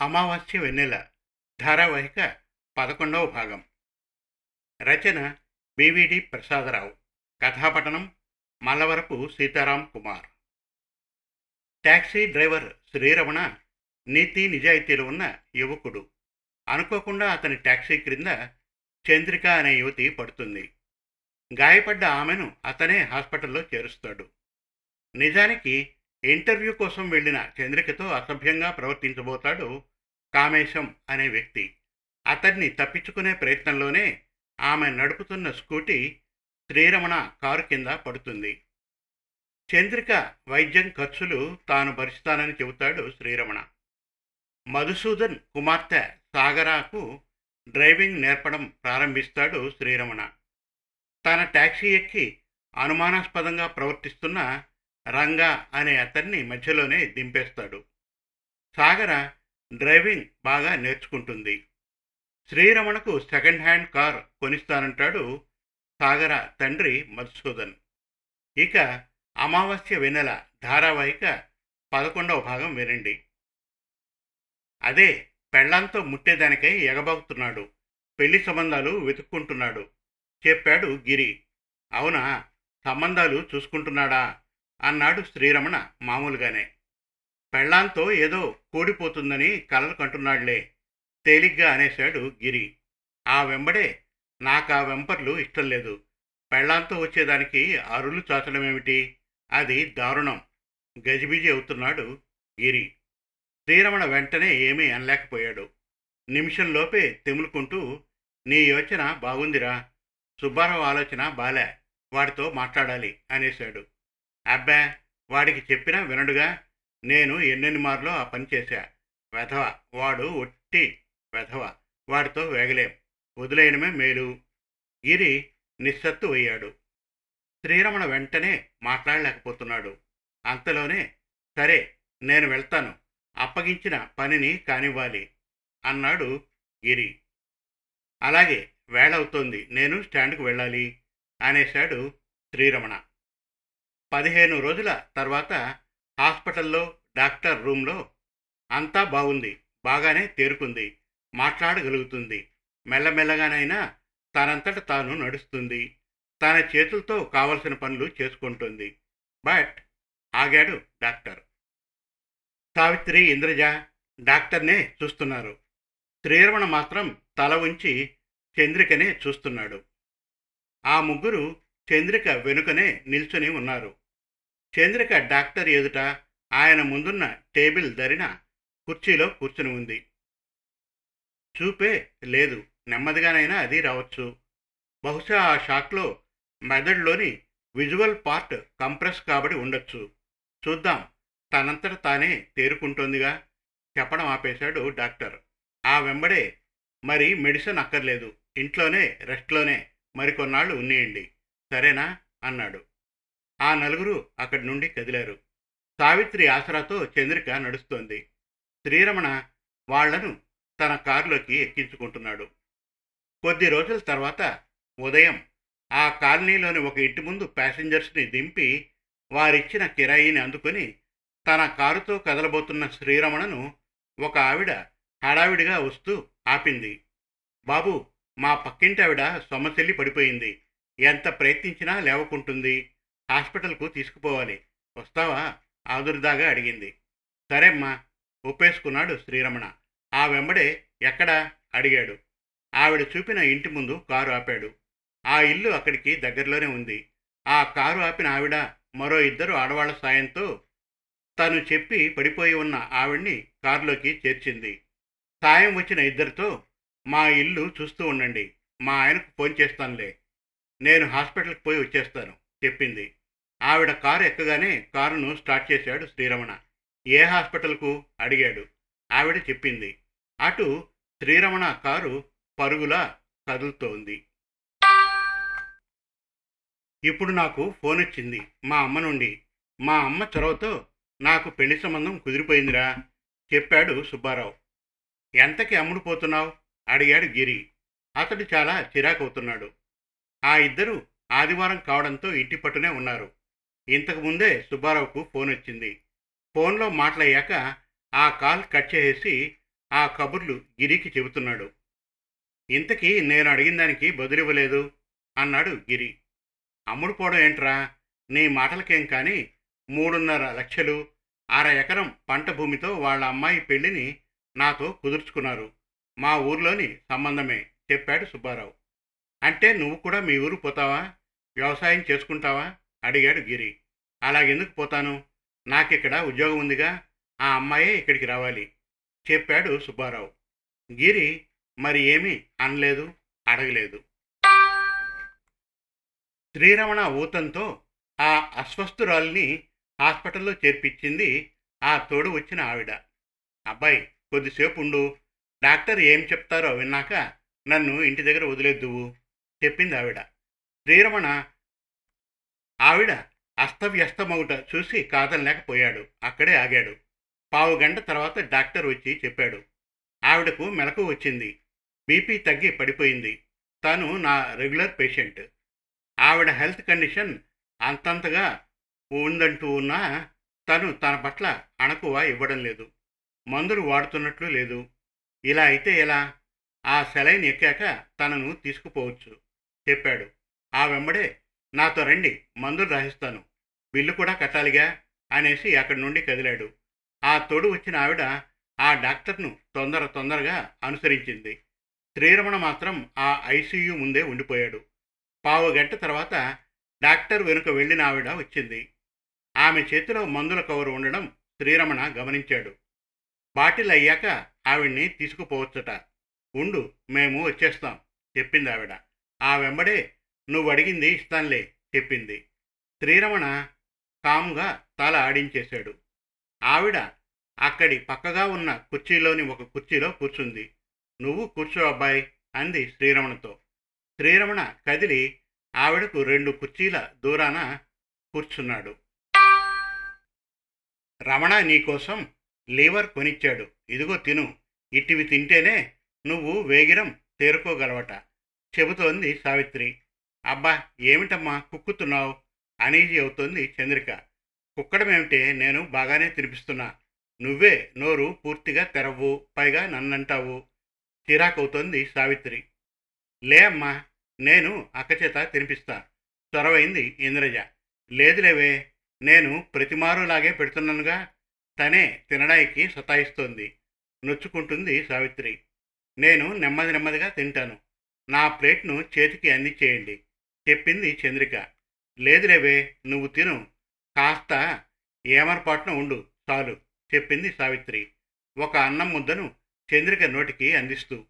అమావాస్య వెన్నెల ధారావాహిక పదకొండవ భాగం. రచన బివిడి ప్రసాదరావు. కథాపటనం మల్లవరపు సీతారాం కుమార్. టాక్సీ డ్రైవర్ శ్రీరమణ నీతి నిజాయితీలు ఉన్న యువకుడు. అనుకోకుండా అతని టాక్సీ క్రింద చంద్రిక అనే యువతి పడుతుంది. గాయపడ్డ ఆమెను అతనే హాస్పిటల్లో చేరుస్తాడు. నిజానికి ఇంటర్వ్యూ కోసం వెళ్ళిన చంద్రికతో అసభ్యంగా ప్రవర్తించబోతాడు కామేశం అనే వ్యక్తి. అతన్ని తప్పించుకునే ప్రయత్నంలోనే ఆమె నడుపుతున్న స్కూటీ శ్రీరమణ కారు కింద పడుతుంది. చంద్రిక వైద్యం ఖర్చులు తాను భరిస్తానని చెబుతాడు శ్రీరమణ. మధుసూదన్ కుమార్తె సాగరాకు డ్రైవింగ్ నేర్పడం ప్రారంభిస్తాడు శ్రీరమణ. తన టాక్సీ ఎక్కి అనుమానాస్పదంగా ప్రవర్తిస్తున్న రంగా అనే అతన్ని మధ్యలోనే దింపేస్తాడు. సాగర డ్రైవింగ్ బాగా నేర్చుకుంటుంది. శ్రీరమణకు సెకండ్ హ్యాండ్ కార్ కొనిస్తానంటాడు సాగర తండ్రి మధుసూదన్. ఇక అమావాస్య వెన్నెల ధారావాహిక పదకొండవ భాగం వినండి. అదే పెళ్ళాంతో ముట్టేదానికై ఎగబాగుతున్నాడు పెళ్ళి సంబంధాలు వెతుక్కుంటున్నాడు. చెప్పాడు గిరి. అవునా? సంబంధాలు చూసుకుంటున్నాడా? అన్నాడు శ్రీరమణ మామూలుగానే. పెళ్ళాంతో ఏదో కూడిపోతుందని కలలు కంటున్నాడులే తేలిగ్గా అనేశాడు గిరి. ఆ వెంబడే నాకు ఆ వెంపర్లు ఇష్టం లేదు. పెళ్ళాంతో వచ్చేదానికి అరులు చాచడమేమిటి? అది దారుణం. గజిబిజి అవుతున్నాడు గిరి. శ్రీరమణ వెంటనే ఏమీ అనలేకపోయాడు. నిమిషంలోపే తెములుకుంటూ నీ యోచన బాగుందిరా. సుబ్బారావు ఆలోచన బాలే. వాడితో మాట్లాడాలి అనేశాడు. అబ్బా వాడికి చెప్పినా వినడుగా. నేను ఎన్నెన్ని మార్లో ఆ పని చేశా. వెధవ వాడు ఒట్టి వెధవ. వాడితో వేగలేం. వదిలేయడమే మేలు. గిరి నిస్సత్తు అయ్యాడు. శ్రీరమణ వెంటనే మాట్లాడలేకపోతున్నాడు. అంతలోనే సరే నేను వెళ్తాను. అప్పగించిన పనిని కానివ్వాలి అన్నాడు గిరి. అలాగే వేళవుతోంది నేను స్టాండ్కు వెళ్ళాలి అనేశాడు శ్రీరమణ. పదిహేను రోజుల తర్వాత హాస్పిటల్లో డాక్టర్ రూమ్లో అంతా బాగుంది బాగానే తేరుకుంది మాట్లాడగలుగుతుంది. మెల్లమెల్లగానైనా తనంతట తాను నడుస్తుంది. తన చేతులతో కావలసిన పనులు చేసుకుంటుంది. బట్ ఆగాడు డాక్టర్. సావిత్రి ఇంద్రజ డాక్టర్నే చూస్తున్నారు. శ్రీరమణ మాత్రం తల ఉంచి చంద్రికనే చూస్తున్నాడు. ఆ ముగ్గురు చంద్రిక వెనుకనే నిల్చుని ఉన్నారు. చంద్రిక డాక్టర్ ఎదుట ఆయన ముందున్న టేబుల్ ధరిన కుర్చీలో కూర్చుని ఉంది. చూపే లేదు. నెమ్మదిగానైనా అది రావచ్చు. బహుశా ఆ షాక్లో మెదడులోని విజువల్ పార్ట్ కంప్రెస్ కాబడి ఉండొచ్చు. చూద్దాం. తనంతట తానే తేరుకుంటోందిగా. చెప్పడం ఆపేశాడు డాక్టర్. ఆ వెంబడే మరి మెడిసిన్ అక్కర్లేదు. ఇంట్లోనే రెస్ట్లోనే మరికొన్నాళ్ళు ఉన్నేయండి. సరేనా? అన్నాడు. ఆ నలుగురు అక్కడి నుండి కదిలారు. సావిత్రి ఆసరాతో చంద్రిక నడుస్తోంది. శ్రీరమణ వాళ్ళను తన కారులోకి ఎక్కించుకుంటున్నాడు. కొద్ది రోజుల తర్వాత ఉదయం ఆ కాలనీలోని ఒక ఇంటి ముందు ప్యాసింజర్స్ని దింపి వారిచ్చిన కిరాయిని అందుకొని తన కారుతో కదలబోతున్న శ్రీరమణను ఒక ఆవిడ హడావిడిగా వస్తూ ఆపింది. బాబు మా పక్కింటి ఆవిడ సొమ్మచెల్లి పడిపోయింది. ఎంత ప్రయత్నించినా లేవకుంటుంది. హాస్పిటల్కు తీసుకుపోవాలి. వస్తావా? ఆదుర్దాగా అడిగింది. సరేమ్మా ఒప్పేసుకున్నాడు శ్రీరమణ. ఆ వెంబడే ఎక్కడా? అడిగాడు. ఆవిడ చూపిన ఇంటి ముందు కారు ఆపాడు. ఆ ఇల్లు అక్కడికి దగ్గరలోనే ఉంది. ఆ కారు ఆపిన ఆవిడ మరో ఇద్దరు ఆడవాళ్ళ సాయంతో తను చెప్పి పడిపోయి ఉన్న ఆవిడ్ని కారులోకి చేర్చింది. సాయం వచ్చిన ఇద్దరితో మా ఇల్లు చూస్తూ ఉండండి. మా ఆయనకు ఫోన్ చేస్తానులే. నేను హాస్పిటల్కి పోయి వచ్చేస్తాను చెప్పింది. ఆవిడ కారు ఎక్కగానే కారును స్టార్ట్ చేశాడు శ్రీరమణ. ఏ హాస్పిటల్కు? అడిగాడు. ఆవిడ చెప్పింది. అటు శ్రీరమణ కారు పరుగులా కదులుతోంది. ఇప్పుడు నాకు ఫోన్ వచ్చింది మా అమ్మ నుండి. మా అమ్మ చొరవతో నాకు పెళ్ళి సంబంధం కుదిరిపోయిందిరా చెప్పాడు సుబ్బారావు. ఎంతకి అమ్ముడుపోతున్నావు? అడిగాడు గిరి. అతడు చాలా చిరాకవుతున్నాడు. ఆ ఇద్దరు ఆదివారం కావడంతో ఇంటి పట్టునే ఉన్నారు. ఇంతకు ముందే సుబ్బారావుకు ఫోన్ వచ్చింది. ఫోన్లో మాట్లాడాక ఆ కాల్ కట్ చేసి ఆ కబుర్లు గిరికి చెబుతున్నాడు. ఇంతకీ నేను అడిగిన దానికి బదులివ్వలేదు అన్నాడు గిరి. అమ్ముడు పోవడం ఏంట్రా? నీ మాటలకేం కానీ మూడున్నర లక్షలు అర ఎకరం పంట భూమితో వాళ్ళ అమ్మాయి పెళ్ళిని నాతో కుదుర్చుకున్నారు. మా ఊర్లోని సంబంధమే చెప్పాడు సుబ్బారావు. అంటే నువ్వు కూడా మీ ఊరు పోతావా? వ్యవసాయం చేసుకుంటావా? అడిగాడు గిరి. అలాగెందుకు పోతాను? నాకిక్కడ ఉద్యోగం ఉందిగా. ఆ అమ్మాయే ఇక్కడికి రావాలి. చెప్పాడు సుబ్బారావు. గిరి మరి ఏమీ అనలేదు అడగలేదు. శ్రీరమణ ఊతంతో ఆ అస్వస్థురాల్ని హాస్పిటల్లో చేర్పించింది ఆ తోడు వచ్చిన ఆవిడ. అబ్బాయి కొద్దిసేపు ఉండు డాక్టర్ ఏం చెప్తారో విన్నాక నన్ను ఇంటి దగ్గర వదిలేద్దువు చెప్పింది ఆవిడ. శ్రీరమణ ఆవిడ అస్తవ్యస్తమవుట చూసి కాదనలేకపోయాడు. అక్కడే ఆగాడు. పావు గంట తర్వాత డాక్టర్ వచ్చి చెప్పాడు. ఆవిడకు మెలకు వచ్చింది. బీపీ తగ్గి పడిపోయింది. తను నా రెగ్యులర్ పేషెంట్. ఆవిడ హెల్త్ కండిషన్ అంతంతగా ఉందంటూ ఉన్నా తను తన పట్ల అణకువ ఇవ్వడం లేదు. మందులు వాడుతున్నట్లు లేదు. ఇలా అయితే ఎలా? ఆ సెలైన్ ఎక్కాక తనను తీసుకుపోవచ్చు చెప్పాడు. ఆ వెంబడే నాతో రండి మందులు రాయిస్తాను బిల్లు కూడా కట్టాలిగా అనేసి అక్కడి నుండి కదిలాడు. ఆ తోడు వచ్చిన ఆవిడ ఆ డాక్టర్ను తొందర తొందరగా అనుసరించింది. శ్రీరమణ మాత్రం ఆ ఐసీయూ ముందే ఉండిపోయాడు. పావు గంట తర్వాత డాక్టర్ వెనుక వెళ్ళిన ఆవిడ వచ్చింది. ఆమె చేతిలో మందుల కవరు ఉండడం శ్రీరమణ గమనించాడు. బాటిల్ అయ్యాక ఆవిడ్ని తీసుకుపోవచ్చట. ఉండు మేము వచ్చేస్తాం చెప్పింది ఆవిడ. ఆ వెంబడే నువ్వు అడిగింది ఇస్తానులే చెప్పింది. శ్రీరమణ కాముగా తల ఆడించేశాడు. ఆవిడ అక్కడి పక్కగా ఉన్న కుర్చీలోని ఒక కుర్చీలో కూర్చుంది. నువ్వు కూర్చో అబ్బాయి అంది శ్రీరమణతో. శ్రీరమణ కదిలి ఆవిడకు రెండు కుర్చీల దూరాన కూర్చున్నాడు. రమణ నీకోసం లీవర్ కొనిచ్చాడు. ఇదిగో తిను. ఇటివి తింటేనే నువ్వు వేగిరం తేరుకోగలవట చెబుతోంది సావిత్రి. అబ్బా ఏమిటమ్మా కుక్కుతున్నావు? అనీజీ అవుతోంది చంద్రిక. కుక్కడమేమిటే? నేను బాగానే తినిపిస్తున్నా. నువ్వే నోరు పూర్తిగా తెరవు పైగా నన్నంటావు. చిరాకవుతోంది సావిత్రి. లే అమ్మా నేను అక్కచేత తినిపిస్తా. చొరవైంది ఇంద్రజ. లేదులేవే నేను ప్రతిమారులాగే పెడుతున్నానుగా. తనే తినడానికి సతాయిస్తోంది. నొచ్చుకుంటుంది సావిత్రి. నేను నెమ్మది నెమ్మదిగా తింటాను. నా ప్లేట్ను చేతికి అందించేయండి. చెప్పింది చంద్రిక. లేదులేవే నువ్వు తిను. కాస్త ఏమరపాటున ఉండు చాలు చెప్పింది సావిత్రి. ఒక అన్నం ముద్దను చంద్రిక నోటికి అందిస్తూ.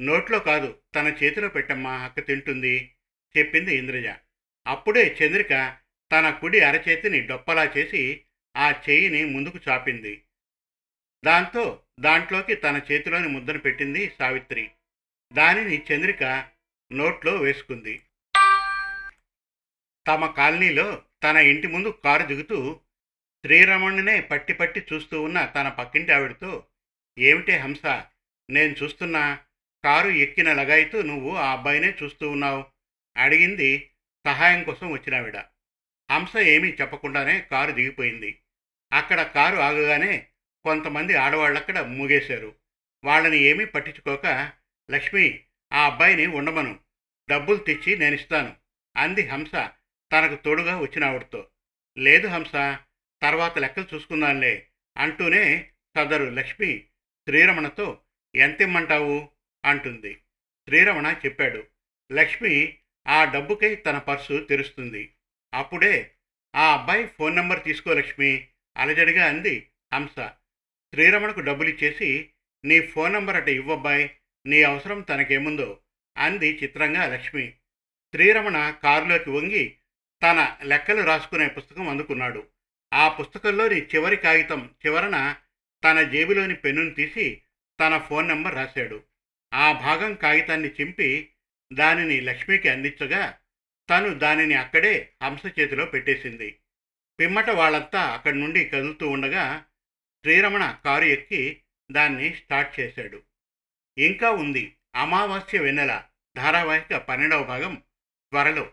నోట్లో కాదు తన చేతిలో పెట్టమ్మా అక్క తింటుంది చెప్పింది ఇంద్రజ. అప్పుడే చంద్రిక తన కుడి అరచేతిని డొప్పలా చేసి ఆ చేయిని ముందుకు చాపింది. దాంతో దాంట్లోకి తన చేతిలోని ముద్దను పెట్టింది సావిత్రి. దానిని చంద్రిక నోట్లో వేసుకుంది. తమ కాలనీలో తన ఇంటి ముందు కారు దిగుతూ శ్రీరమణునే పట్టి పట్టి చూస్తూ ఉన్న తన పక్కింటి ఆవిడతో ఏమిటే హంస? నేను చూస్తున్నా కారు ఎక్కిన లగాయితూ నువ్వు ఆ అబ్బాయినే చూస్తూ ఉన్నావు అడిగింది సహాయం కోసం వచ్చినావిడ హంస ఏమీ చెప్పకుండానే కారు దిగిపోయింది. అక్కడ కారు ఆగగానే కొంతమంది ఆడవాళ్ళక్కడ మూగేశారు. వాళ్ళని ఏమీ పట్టించుకోక లక్ష్మి ఆ అబ్బాయిని ఉండమను. డబ్బులు తెచ్చి నేనిస్తాను అంది హంస. తనకు తోడుగా వచ్చినావిడతో లేదు హంస తర్వాత లెక్కలు చూసుకుందాంలే అంటూనే సదరు లక్ష్మి శ్రీరమణతో ఎంతిమ్మంటావు? అంటుంది. శ్రీరమణ చెప్పాడు లక్ష్మి ఆ డబ్బుకై తన పర్సు తెరుస్తుంది. అప్పుడే ఆ అబ్బాయి ఫోన్ నంబర్ తీసుకో లక్ష్మి అలజడిగా అంది హంస. శ్రీరమణకు డబ్బులిచ్చేసి నీ ఫోన్ నంబర్ అట ఇవ్వబ్బాయి నీ అవసరం తనకేముందో అంది చిత్రంగా లక్ష్మి. శ్రీరమణ కారులోకి వంగి తన లెక్కలు రాసుకునే పుస్తకం అందుకున్నాడు. ఆ పుస్తకంలోని చివరి కాగితం చివరన తన జేబులోని పెన్నును తీసి తన ఫోన్ నెంబర్ రాశాడు. ఆ భాగం కాగితాన్ని చింపి దానిని లక్ష్మికి అందించగా తను దానిని అక్కడే హంస చేతిలో పెట్టేసింది. పిమ్మట వాళ్ళంతా అక్కడి నుండి కదులుతూ ఉండగా శ్రీరమణ కారు ఎక్కి దాన్ని స్టార్ట్ చేశాడు. ఇంకా ఉంది అమావాస్య వెన్నెల ధారావాహిక పన్నెండవ భాగం త్వరలో